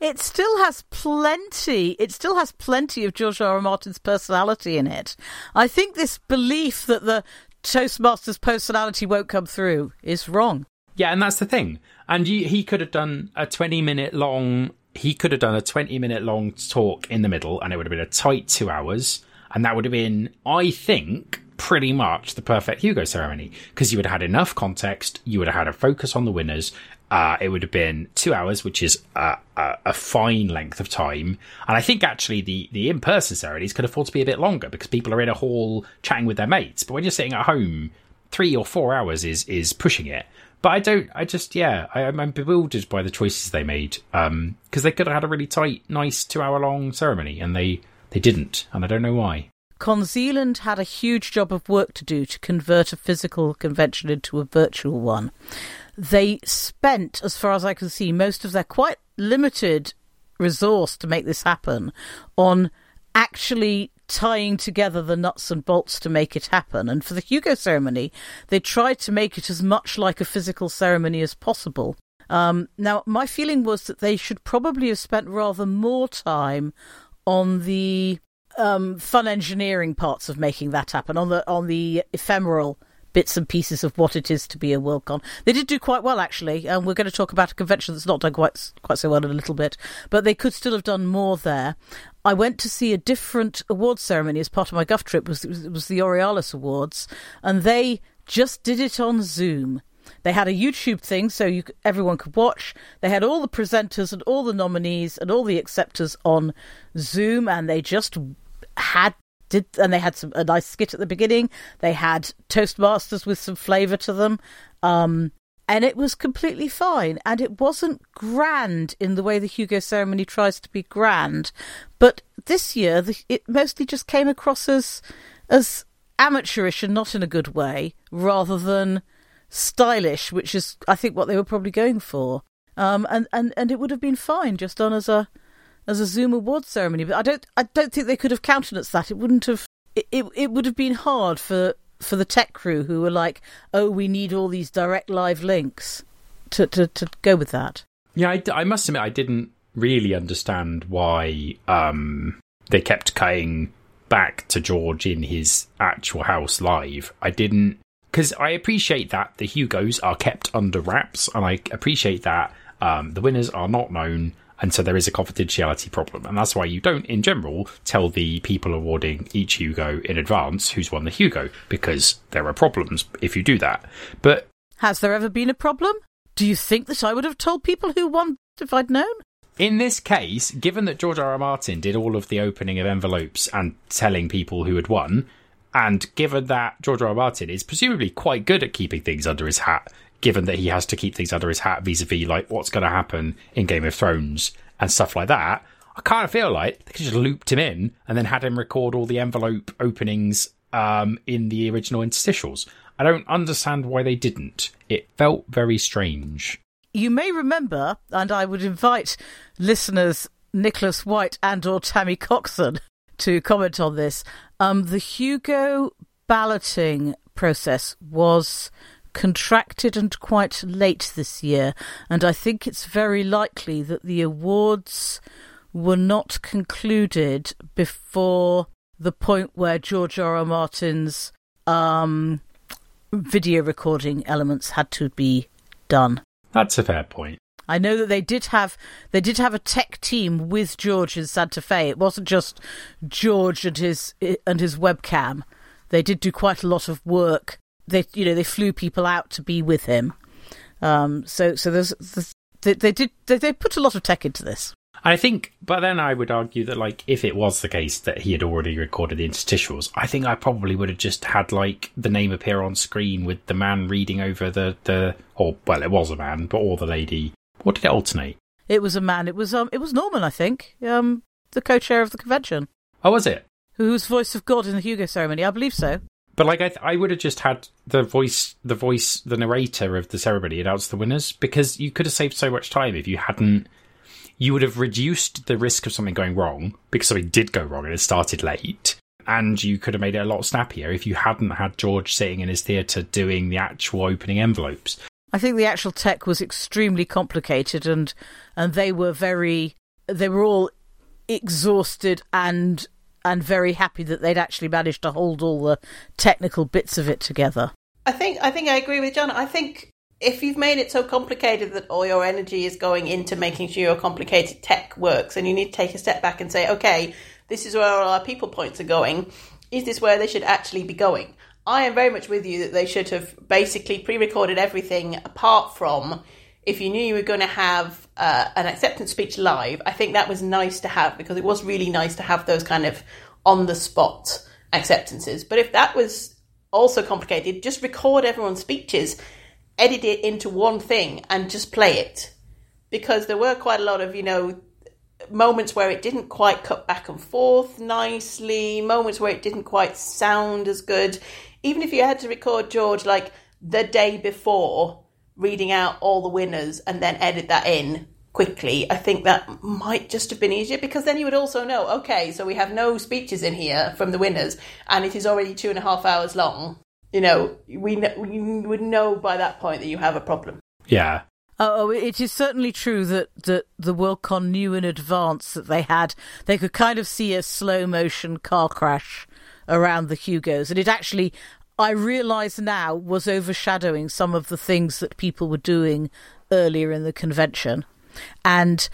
It still has plenty. It still has plenty of George R. R. Martin's personality in it. I think this belief that the Toastmaster's personality won't come through is wrong. Yeah, and that's the thing. And you, he could have done a twenty-minute long. He could have done a twenty-minute long talk in the middle, and it would have been a tight two hours. And that would have been, I think, pretty much the perfect Hugo ceremony because you would have had enough context, you would have had a focus on the winners, uh, it would have been two hours, which is a, a, a, fine length of time. And I think actually the, the in person ceremonies could afford to be a bit longer because people are in a hall chatting with their mates. But when you're sitting at home, three or four hours is is pushing it. But I don't. I just yeah. I, am bewildered by the choices they made because um, they could have had a really tight, nice two hour long ceremony, and they they didn't, and I don't know why. Conzealand had a huge job of work to do to convert a physical convention into a virtual one they spent, as far as I can see, most of their quite limited resource to make this happen on actually tying together the nuts and bolts to make it happen. And for the Hugo ceremony, they tried to make it as much like a physical ceremony as possible. Um, now, my feeling was that they should probably have spent rather more time on the um, fun engineering parts of making that happen, on the on the ephemeral bits and pieces of what it is to be a Worldcon. They did do quite well, actually, and we're going to talk about a convention that's not done quite quite so well in a little bit, but they could still have done more there. I went to see a different awards ceremony as part of my Guff trip. It was, it was the Aurealis Awards, and they just did it on Zoom. They had a YouTube thing so you, everyone could watch. They had all the presenters and all the nominees and all the acceptors on Zoom, and they just had did and they had some a nice skit at the beginning. They had Toastmasters with some flavour to them. Um, and it was completely fine. And it wasn't grand in the way the Hugo ceremony tries to be grand. But this year, the, it mostly just came across as as amateurish and not in a good way, rather than stylish, which is I think what they were probably going for. Um, and, and, and it would have been fine just done as a as a Zoom awards ceremony. But I don't I don't think they could have countenanced that. It wouldn't have. It, it, it would have been hard for for the tech crew who were like, oh, we need all these direct live links to to, to go with that. Yeah, I, I must admit I didn't really understand why um, they kept cutting back to George in his actual house live, I didn't because I appreciate that the Hugos are kept under wraps, and I appreciate that um, the winners are not known, and so there is a confidentiality problem, and that's why you don't, in general, tell the people awarding each Hugo in advance who's won the Hugo because there are problems if you do that. But Has there ever been a problem? Do you think that I would have told people who won if I'd known? In this case, given that George R. R. Martin did all of the opening of envelopes and telling people who had won, and given that George R. R. Martin is presumably quite good at keeping things under his hat, given that he has to keep things under his hat vis-a-vis like what's going to happen in Game of Thrones and stuff like that, I kind of feel like they could just looped him in and then had him record all the envelope openings um, in the original interstitials. I don't understand why they didn't. It felt very strange. You may remember, and I would invite listeners Nicholas Whyte and or Tammy Coxon to comment on this. Um, the Hugo balloting process was contracted and quite late this year, and I think it's very likely that the awards were not concluded before the point where George R. R. Martin's um, video recording elements had to be done. That's a fair point. I know that they did have they did have a tech team with George in Santa Fe. It wasn't just George and his and his webcam. They did do quite a lot of work. They you know they flew people out to be with him. Um, so so there's, there's they, they did they, they put a lot of tech into this. I think, but then I would argue that, like, if it was the case that he had already recorded the interstitials, I think I probably would have just had, like, the name appear on screen with the man reading over the, the or, well, it was a man, but or the lady. What did it alternate? It was a man. It was um it was Norman, I think, um the co-chair of the convention, Oh, was it? who was voice of God in the Hugo ceremony. I believe so. But like I, th- I would have just had the voice, the voice, the narrator of the ceremony announce the winners because you could have saved so much time if you hadn't. You would have reduced the risk of something going wrong because something did go wrong and it started late, and you could have made it a lot snappier if you hadn't had George sitting in his theatre doing the actual opening envelopes. I think the actual tech was extremely complicated, and and they were very they were all exhausted and and very happy that they'd actually managed to hold all the technical bits of it together. I think I think I agree with John. I think if you've made it so complicated that all your energy is going into making sure your complicated tech works, and you need to take a step back and say, okay, this is where all our people points are going. Is this where they should actually be going? I am very much with you that they should have basically pre-recorded everything apart from if you knew you were going to have uh, an acceptance speech live. I think that was nice to have because it was really nice to have those kind of on the spot acceptances. But if that was also complicated, just record everyone's speeches, edit it into one thing, and just play it. Because there were quite a lot of, you know, moments where it didn't quite cut back and forth nicely, moments where it didn't quite sound as good. Even if you had to record George like the day before, reading out all the winners and then edit that in quickly, I think that might just have been easier because then you would also know, okay, so we have no speeches in here from the winners and it is already two and a half hours long. You know, we, we would know by that point that you have a problem. Yeah, oh, oh, it is certainly true that, that the Worldcon knew in advance that they had, they could kind of see a slow motion car crash around the Hugos. And it actually, I realise now, was overshadowing some of the things that people were doing earlier in the convention. And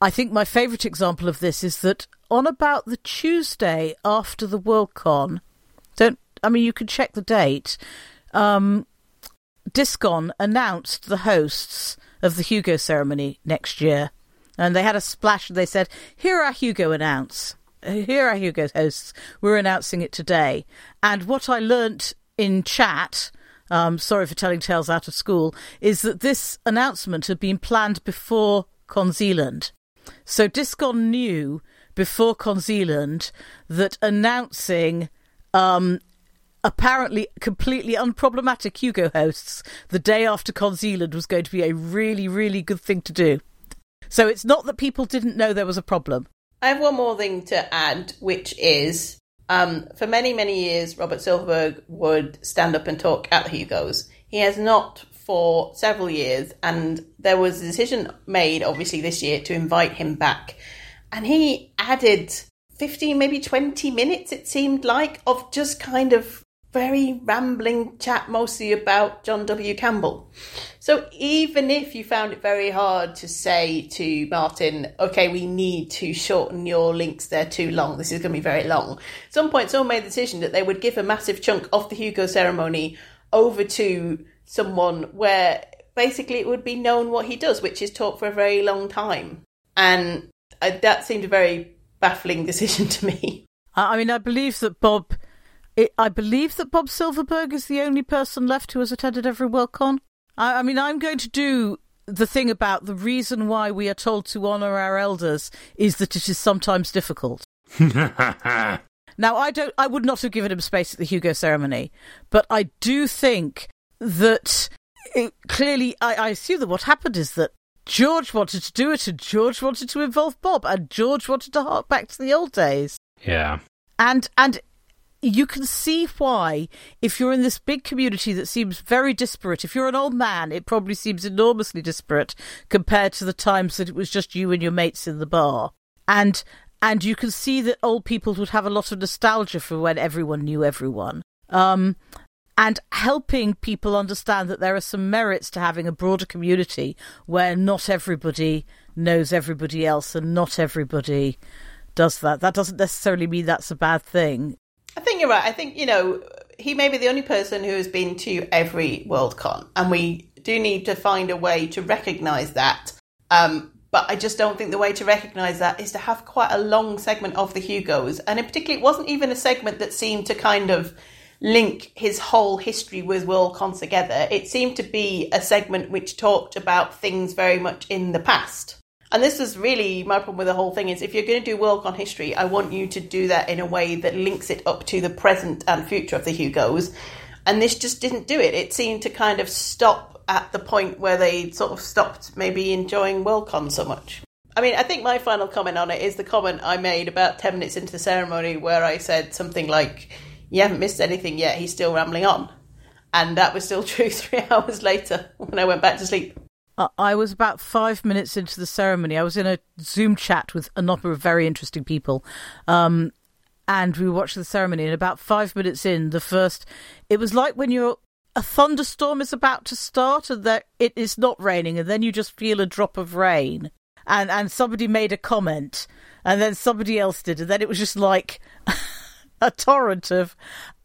I think my favourite example of this is that on about the Tuesday after the Worldcon, don't, I mean, you can check the date, um, Discon announced the hosts of the Hugo ceremony next year. And they had a splash they said, Here are Hugo announce. Here are Hugo's hosts. We're announcing it today. And what I learnt in chat, um, sorry for telling tales out of school, is that this announcement had been planned before Con Zealand. So Discon knew before Con Zealand that announcing um, apparently completely unproblematic Hugo hosts the day after Con Zealand was going to be a really, really good thing to do. So it's not that people didn't know there was a problem. I have one more thing to add, which is um, for many, many years, Robert Silverberg would stand up and talk at Hugos. He has not for several years, and there was a decision made, obviously, this year to invite him back. And he added 15, maybe 20 minutes, it seemed like, of just kind of very rambling chat, mostly about John W. Campbell. So even if you found it very hard to say to Martin, okay, we need to shorten your links, they're too long, this is going to be very long, at some point someone made the decision that they would give a massive chunk of the Hugo ceremony over to someone where basically it would be known what he does, which is talk for a very long time. And uh, that seemed a very baffling decision to me. I mean, I believe that Bob. I believe that Bob Silverberg is the only person left who has attended every Worldcon. I, I mean, I'm going to do the thing about the reason why we are told to honour our elders is that it is sometimes difficult. now, I don't. I would not have given him space at the Hugo ceremony, but I do think that it, clearly, I, I assume that what happened is that George wanted to do it, and George wanted to involve Bob, and George wanted to hark back to the old days. Yeah, and and you can see why, if you're in this big community that seems very disparate, if you're an old man, it probably seems enormously disparate compared to the times that it was just you and your mates in the bar. And and you can see that old people would have a lot of nostalgia for when everyone knew everyone. Um, and helping people understand that there are some merits to having a broader community where not everybody knows everybody else and not everybody does that. That doesn't necessarily mean that's a bad thing. I think you're right. I think, you know, he may be the only person who has been to every Worldcon, and we do need to find a way to recognise that. Um, but I just don't think the way to recognise that is to have quite a long segment of the Hugos. And in particular, it wasn't even a segment that seemed to kind of link his whole history with Worldcon together. It seemed to be a segment which talked about things very much in the past. And this is really my problem with the whole thing is if you're going to do Worldcon history, I want you to do that in a way that links it up to the present and future of the Hugos. And this just didn't do it. It seemed to kind of stop at the point where they sort of stopped maybe enjoying Worldcon so much. I mean, I think my final comment on it is the comment I made about 10 minutes into the ceremony where I said something like, You haven't missed anything yet, he's still rambling on. And that was still true three hours later when I went back to sleep. I was about five minutes into the ceremony. I was in a Zoom chat with a number of very interesting people. Um, and we watched the ceremony. And about five minutes in, the first, it was like when you're a thunderstorm is about to start and that it is not raining, and then you just feel a drop of rain. And and somebody made a comment, and then somebody else did, and then it was just like a torrent of,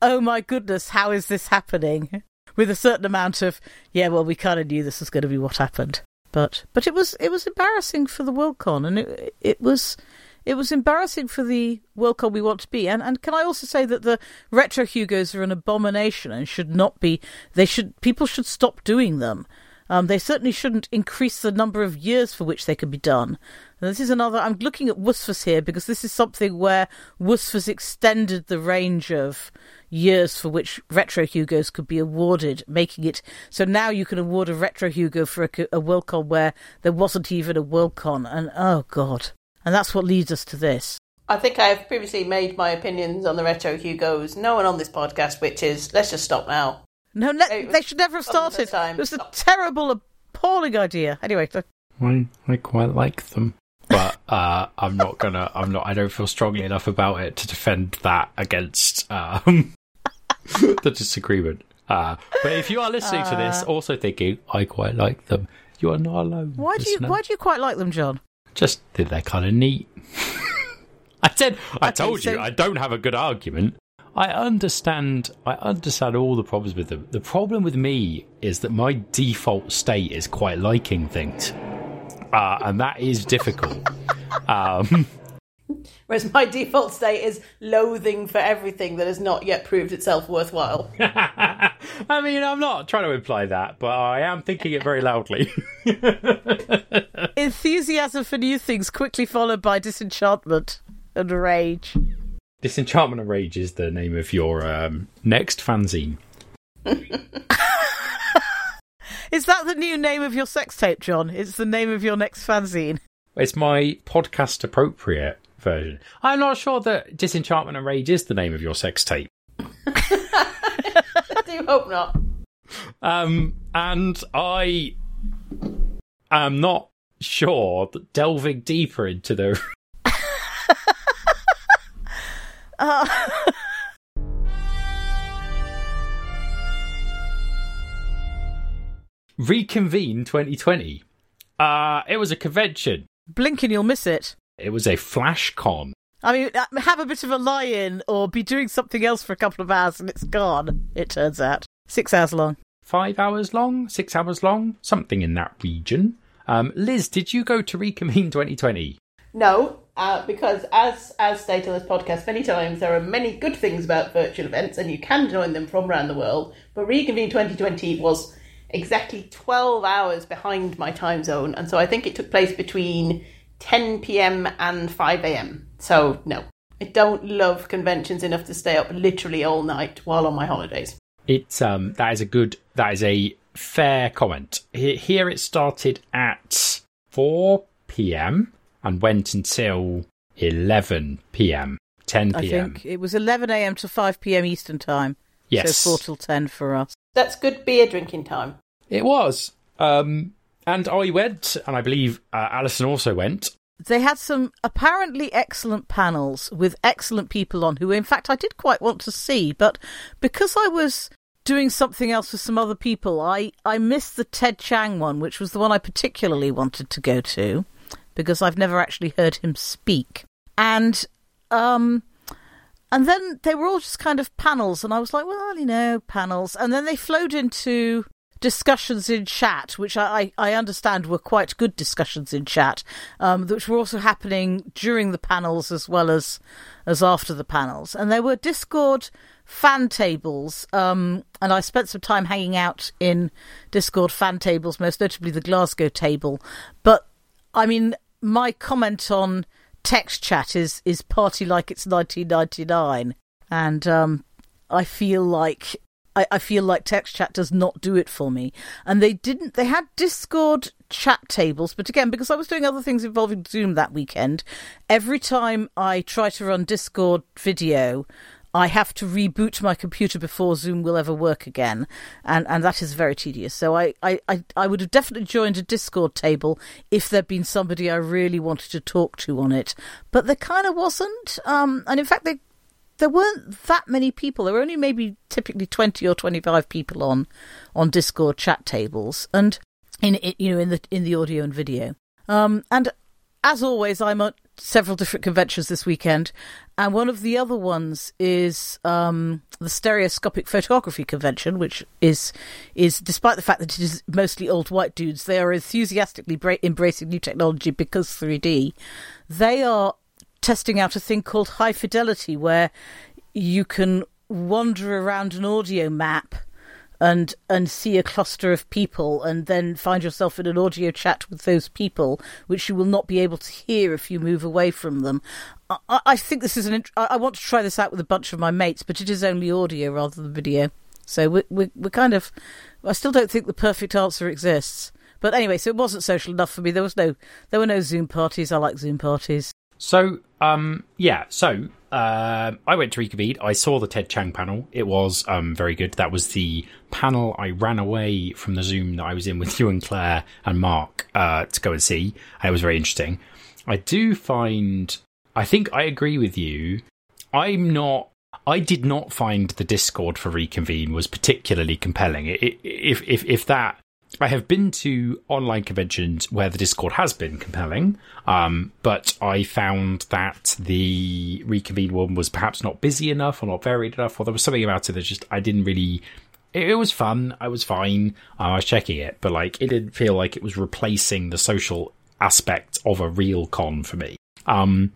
oh my goodness, how is this happening? With a certain amount of yeah, well, we kind of knew this was going to be what happened, but but it was it was embarrassing for the Worldcon, and it it was it was embarrassing for the Worldcon we want to be. And and can I also say that the retro Hugos are an abomination and should not be. They should people should stop doing them. Um, they certainly shouldn't increase the number of years for which they can be done. And this is another. I'm looking at WSFS here because this is something where WSFS extended the range of years for which Retro Hugos could be awarded, making it so now you can award a Retro Hugo for a, a Worldcon where there wasn't even a Worldcon. And oh god, and that's what leads us to this. I think I have previously made my opinions on the Retro Hugos. No one on this podcast, which is let's just stop now. No, ne- they should never have started. It was a terrible, appalling idea. Anyway, I I quite like them, but uh, I'm not gonna. I'm not. I don't feel strongly enough about it to defend that against um, the disagreement. Uh, but if you are listening uh, to this, uh. also thinking I quite like them, you are not alone. Why do you Why do you quite like them, John? Just that they're kind of neat. I said. I okay, told so... you I don't have a good argument. I understand. I understand all the problems with them. The problem with me is that my default state is quite liking things, uh, and that is difficult. um, Whereas my default state is loathing for everything that has not yet proved itself worthwhile. I mean, I'm not trying to imply that, but I am thinking it very loudly. Enthusiasm for new things quickly followed by disenchantment and rage. Disenchantment and Rage is the name of your um, next fanzine. is that the new name of your sex tape, John? It's the name of your next fanzine. It's my podcast appropriate version. I'm not sure that Disenchantment and Rage is the name of your sex tape. I do hope not. Um, and I am not sure that delving deeper into the Uh, Reconvene 2020. Uh, it was a convention. Blinking, you'll miss it. It was a flash con. I mean, uh, have a bit of a lie in or be doing something else for a couple of hours and it's gone, it turns out. Six hours long. Five hours long, six hours long, something in that region. Um, Liz, did you go to Reconvene 2020? No, uh, because as as stated on this podcast many times, there are many good things about virtual events, and you can join them from around the world. But Reconvene 2020 was exactly 12 hours behind my time zone, and so I think it took place between 10 p.m. and 5 a.m. So no, I don't love conventions enough to stay up literally all night while on my holidays. It's um that is a good that is a fair comment. Here it started at 4 p.m. and went until 11 p.m. 10 p.m. I p.m. think it was 11 a.m. to 5 p.m. Eastern time. Yes. So 4 till 10 for us. That's good beer drinking time. It was. Um and I went and I believe uh, Alison also went. They had some apparently excellent panels with excellent people on who, in fact, I did quite want to see, but because I was doing something else with some other people, I, I missed the Ted Chiang one, which was the one I particularly wanted to go to because I've never actually heard him speak. And um and then they were all just kind of panels and I was like, well, you know, panels. And then they flowed into discussions in chat, which I, I, understand were quite good discussions in chat, um, which were also happening during the panels as well as as after the panels. And there were Discord fan tables, um, and I spent some time hanging out in Discord fan tables, most notably the Glasgow table. But I mean, my comment on text chat is is party like it's 1999, and um, I feel like I, I feel like text chat does not do it for me. And they didn't. They had Discord chat tables, but again, because I was doing other things involving Zoom that weekend, every time I try to run Discord video. I have to reboot my computer before Zoom will ever work again, and, and that is very tedious. So I, I, I, would have definitely joined a Discord table if there'd been somebody I really wanted to talk to on it, but there kind of wasn't. Um, and in fact, they there weren't that many people. There were only maybe typically twenty or twenty five people on on Discord chat tables, and in you know in the in the audio and video. Um, and as always, I'm at several different conventions this weekend, and one of the other ones is um, the Stereoscopic Photography Convention, which is is despite the fact that it is mostly old white dudes, they are enthusiastically bra- embracing new technology because 3D. They are testing out a thing called high fidelity where you can wander around an audio map and and see a cluster of people and then find yourself in an audio chat with those people which you will not be able to hear if you move away from them. I, I think this is an I, want to try this out with a bunch of my mates but it is only audio rather than video. So we're, we're, we're kind of i still don't think the perfect answer exists. But anyway so it wasn't social enough for me. There was no there were no zoom parties. I like zoom parties So, um, yeah, so uh, I went to Reconvene. I saw the Ted Chiang panel. It was um, very good. That was the panel I ran away from the Zoom that I was in with you and Claire and Mark uh, to go and see. It was very interesting. I do find, I think I agree with you. I'm not. I did not find the Discord for Reconvene was particularly compelling. It, it, if if if that I have been to online conventions where the Discord has been compelling, um, but I found that the Reconvene one was perhaps not busy enough or not varied enough, or there was something about it that just I didn't really. It, it was fun. I was fine. Uh, I was checking it, but like it didn't feel like it was replacing the social aspect of a real con for me. Um,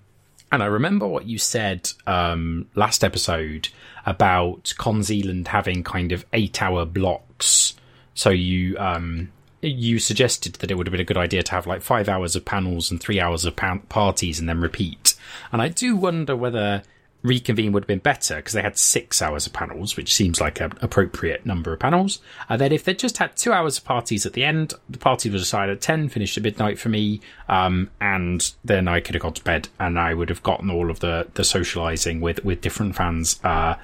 and I remember what you said um, last episode about Con Zealand having kind of eight hour blocks. So you um, you suggested that it would have been a good idea to have like five hours of panels and three hours of pa- parties and then repeat. And I do wonder whether Reconvene would have been better because they had six hours of panels, which seems like an appropriate number of panels. And then if they just had two hours of parties at the end, the party was decided at 10, finished at midnight for me, um, and then I could have gone to bed and I would have gotten all of the, the socializing with, with different fans uh,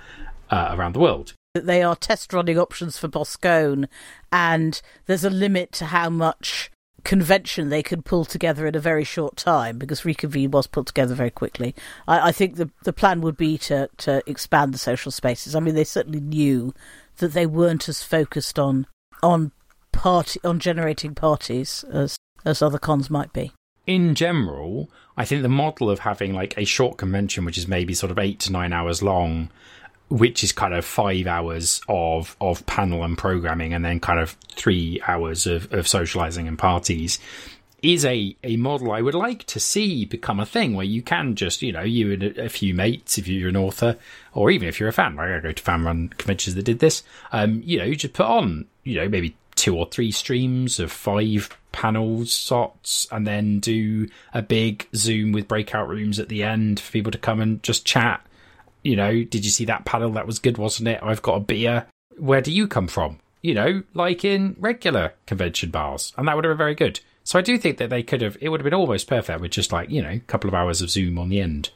uh, around the world. They are test running options for Boskone, and there's a limit to how much convention they could pull together in a very short time because Reconvene was put together very quickly. I, I think the the plan would be to to expand the social spaces. I mean, they certainly knew that they weren't as focused on on party on generating parties as as other cons might be. In general, I think the model of having like a short convention, which is maybe sort of eight to nine hours long, which is kind of five hours of of panel and programming, and then kind of three hours of, of socializing and parties, is a, a model I would like to see become a thing where you can just, you know, you and a, few mates, if you're an author, or even if you're a fan, like I go to fan run conventions that did this, um, you know, you just put on, you know, maybe two or three streams of five panels slots and then do a big zoom with breakout rooms at the end for people to come and just chat you know, did you see that panel? That was good, wasn't it? I've got a beer. Where do you come from? You know, like in regular convention bars. And that would have been very good. So I do think that they could have, it would have been almost perfect with just like, you know, a couple of hours of Zoom on the end.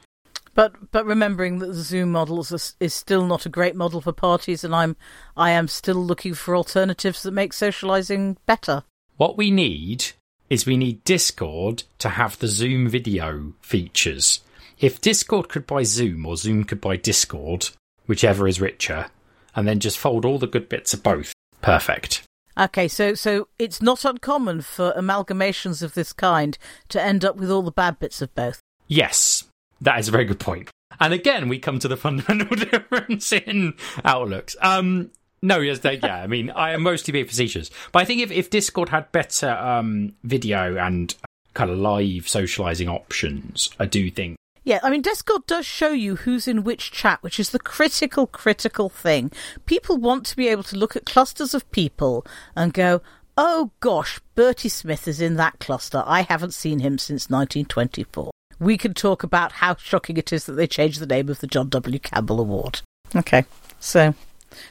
But but remembering that the Zoom model is, is still not a great model for parties, and I'm I am still looking for alternatives that make socializing better. What we need is we need Discord to have the Zoom video features if Discord could buy Zoom or Zoom could buy Discord, whichever is richer, and then just fold all the good bits of both, perfect. Okay, so so it's not uncommon for amalgamations of this kind to end up with all the bad bits of both. Yes, that is a very good point. And again, we come to the fundamental difference in outlooks. Um, no, yes, they, yeah. I mean, I am mostly being facetious, but I think if, if Discord had better um, video and kind of live socializing options, I do think yeah, I mean, Discord does show you who's in which chat, which is the critical, critical thing. People want to be able to look at clusters of people and go, oh gosh, Bertie Smith is in that cluster. I haven't seen him since 1924. We can talk about how shocking it is that they changed the name of the John W. Campbell Award. Okay, so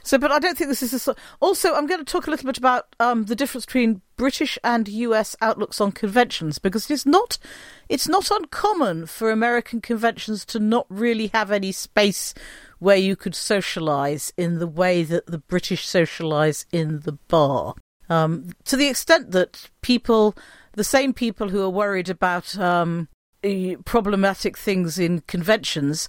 so, but I don't think this is a. Also, I'm going to talk a little bit about um, the difference between British and US outlooks on conventions because it's not, it's not uncommon for American conventions to not really have any space where you could socialise in the way that the British socialise in the bar. Um, to the extent that people, the same people who are worried about um, problematic things in conventions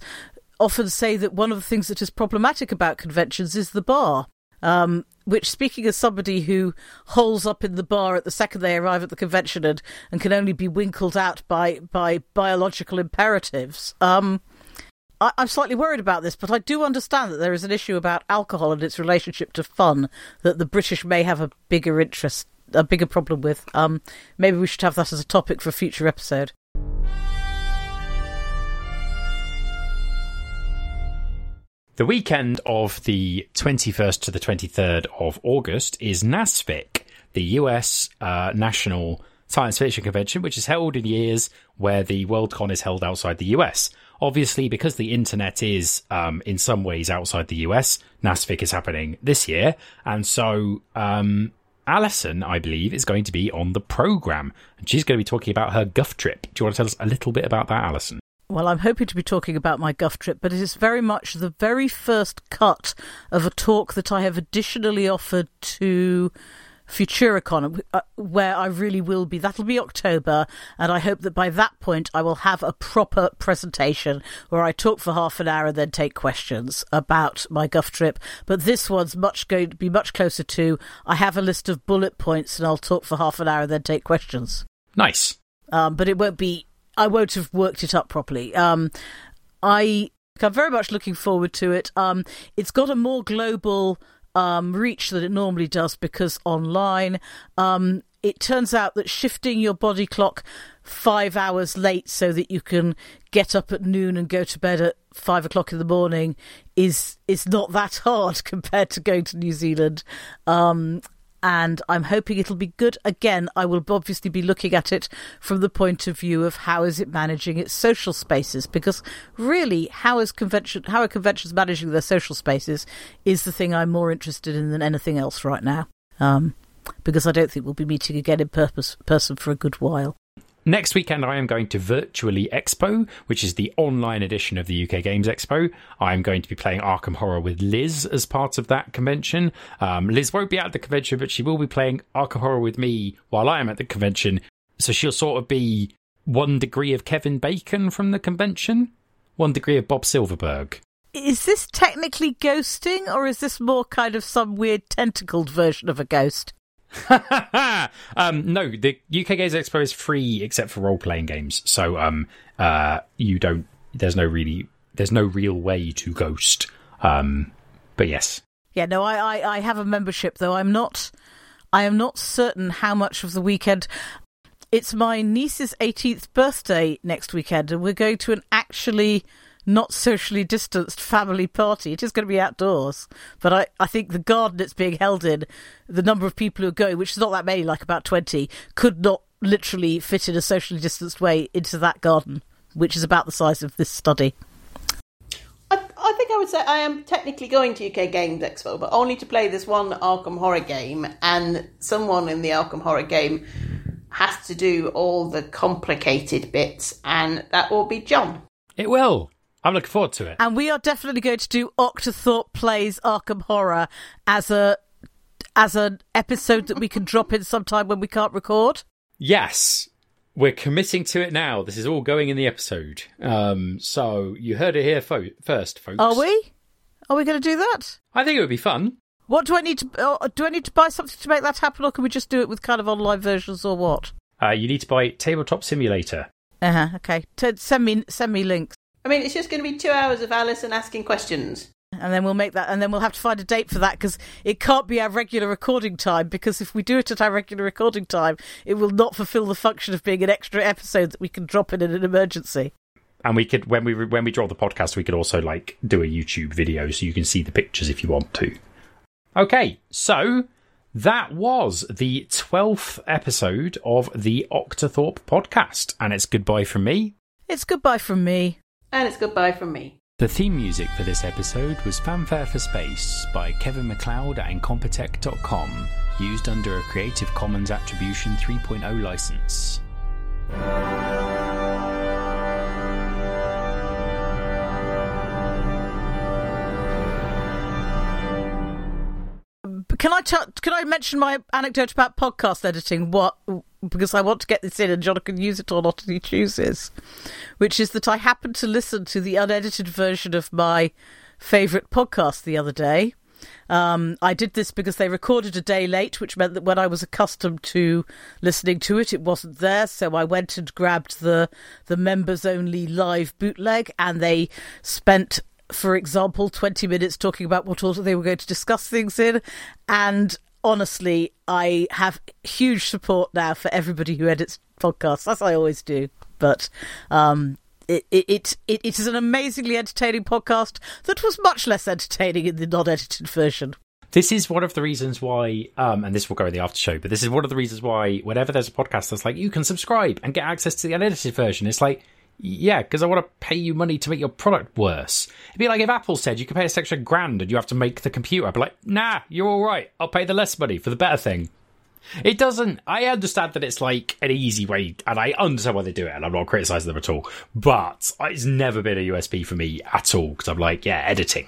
often say that one of the things that is problematic about conventions is the bar. Um, which, speaking as somebody who holes up in the bar at the second they arrive at the convention and, and can only be winkled out by, by biological imperatives, um, I, I'm slightly worried about this, but I do understand that there is an issue about alcohol and its relationship to fun that the British may have a bigger interest, a bigger problem with. Um, maybe we should have that as a topic for a future episode. The weekend of the 21st to the 23rd of August is NASFIC, the US uh, National Science Fiction Convention, which is held in years where the Worldcon is held outside the US. Obviously, because the internet is um, in some ways outside the US, NASFIC is happening this year. And so um, Alison, I believe, is going to be on the program, and she's going to be talking about her Guff trip. Do you want to tell us a little bit about that, Alison? Well, I'm hoping to be talking about my Guff trip, but it is very much the very first cut of a talk that I have additionally offered to Futuricon, uh, where I really will be. That'll be October, and I hope that by that point I will have a proper presentation where I talk for half an hour and then take questions about my Guff trip. But this one's much going to be much closer to. I have a list of bullet points, and I'll talk for half an hour and then take questions. Nice. Um, but it won't be I won't have worked it up properly. Um, I I'm very much looking forward to it. Um, it's got a more global um, reach than it normally does because online. Um, it turns out that shifting your body clock five hours late so that you can get up at noon and go to bed at five o'clock in the morning is is not that hard compared to going to New Zealand. Um, and I'm hoping it'll be good. Again, I will obviously be looking at it from the point of view of how is it managing its social spaces, because really, how is convention, how are conventions managing their social spaces is the thing I'm more interested in than anything else right now. Um, because I don't think we'll be meeting again in purpose, person for a good while. Next weekend, I am going to Virtually Expo, which is the online edition of the UK Games Expo. I'm going to be playing Arkham Horror with Liz as part of that convention. Um, Liz won't be at the convention, but she will be playing Arkham Horror with me while I am at the convention. So she'll sort of be one degree of Kevin Bacon from the convention, one degree of Bob Silverberg. Is this technically ghosting, or is this more kind of some weird tentacled version of a ghost? um, no, the UK Games Expo is free except for role playing games. So um, uh, you don't. There's no really. There's no real way to ghost. Um, but yes. Yeah, no, I, I, I have a membership though. I'm not. I am not certain how much of the weekend. It's my niece's 18th birthday next weekend, and we're going to an actually not socially distanced family party. It is going to be outdoors, but I, I think the garden it's being held in, the number of people who are going, which is not that many, like about 20, could not literally fit in a socially distanced way into that garden, which is about the size of this study. I, I think I would say I am technically going to UK Games Expo, but only to play this one Arkham Horror game, and someone in the Arkham Horror game has to do all the complicated bits, and that will be John. It will. I'm looking forward to it. And we are definitely going to do Octothorpe plays Arkham Horror as a as an episode that we can drop in sometime when we can't record. Yes, we're committing to it now. This is all going in the episode. Um, so you heard it here fo- first, folks. Are we? Are we going to do that? I think it would be fun. What do I need to? Uh, do I need to buy something to make that happen, or can we just do it with kind of online versions, or what? Uh, you need to buy Tabletop Simulator. Uh huh. Okay. T- send me send me links. I mean, it's just going to be two hours of Alison asking questions. And then we'll make that, and then we'll have to find a date for that because it can't be our regular recording time. Because if we do it at our regular recording time, it will not fulfil the function of being an extra episode that we can drop in in an emergency. And we could, when we when we draw the podcast, we could also like do a YouTube video so you can see the pictures if you want to. Okay, so that was the twelfth episode of the Octothorpe podcast, and it's goodbye from me. It's goodbye from me. And it's goodbye from me. The theme music for this episode was Fanfare for Space by Kevin MacLeod at Incompetech.com, used under a Creative Commons Attribution 3.0 license. Can I t- can I mention my anecdote about podcast editing? What because I want to get this in, and John can use it or not as he chooses. Which is that I happened to listen to the unedited version of my favourite podcast the other day. Um, I did this because they recorded a day late, which meant that when I was accustomed to listening to it, it wasn't there. So I went and grabbed the the members only live bootleg, and they spent for example, 20 minutes talking about what order they were going to discuss things in. And honestly, I have huge support now for everybody who edits podcasts, as I always do. But um, it, it, it, it is an amazingly entertaining podcast that was much less entertaining in the non edited version. This is one of the reasons why, um, and this will go in the after show, but this is one of the reasons why whenever there's a podcast that's like, you can subscribe and get access to the unedited version, it's like, yeah, because I want to pay you money to make your product worse. It'd be like if Apple said you could pay us extra grand and you have to make the computer. I'd be like, nah, you're all right. I'll pay the less money for the better thing. It doesn't. I understand that it's like an easy way, and I understand why they do it, and I'm not criticizing them at all. But it's never been a USP for me at all because I'm like, yeah, editing.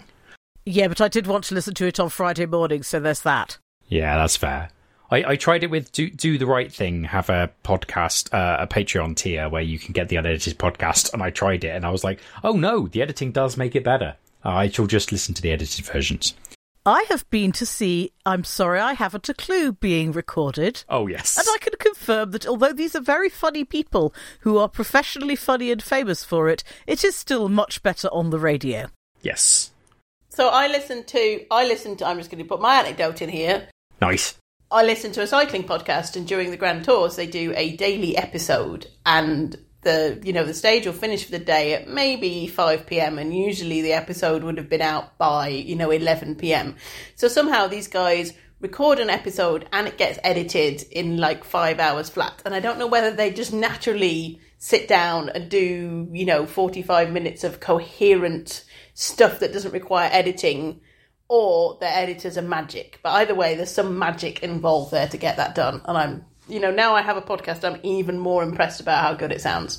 Yeah, but I did want to listen to it on Friday morning, so there's that. Yeah, that's fair. I, I tried it with do do the right thing, have a podcast, uh, a Patreon tier where you can get the unedited podcast, and I tried it, and I was like, oh no, the editing does make it better. I shall just listen to the edited versions. I have been to see I'm Sorry I Haven't a Clue being recorded. Oh, yes. And I can confirm that although these are very funny people who are professionally funny and famous for it, it is still much better on the radio. Yes. So I listened to, I listened to, I'm just going to put my anecdote in here. Nice. I listen to a cycling podcast, and during the Grand Tours, they do a daily episode, and the you know the stage will finish for the day at maybe 5 p.m. and usually the episode would have been out by you know 11 p.m. So somehow these guys record an episode and it gets edited in like five hours flat. And I don't know whether they just naturally sit down and do you know 45 minutes of coherent stuff that doesn't require editing or their editors are magic. But either way, there's some magic involved there to get that done, and I'm you know, now I have a podcast, I'm even more impressed about how good it sounds.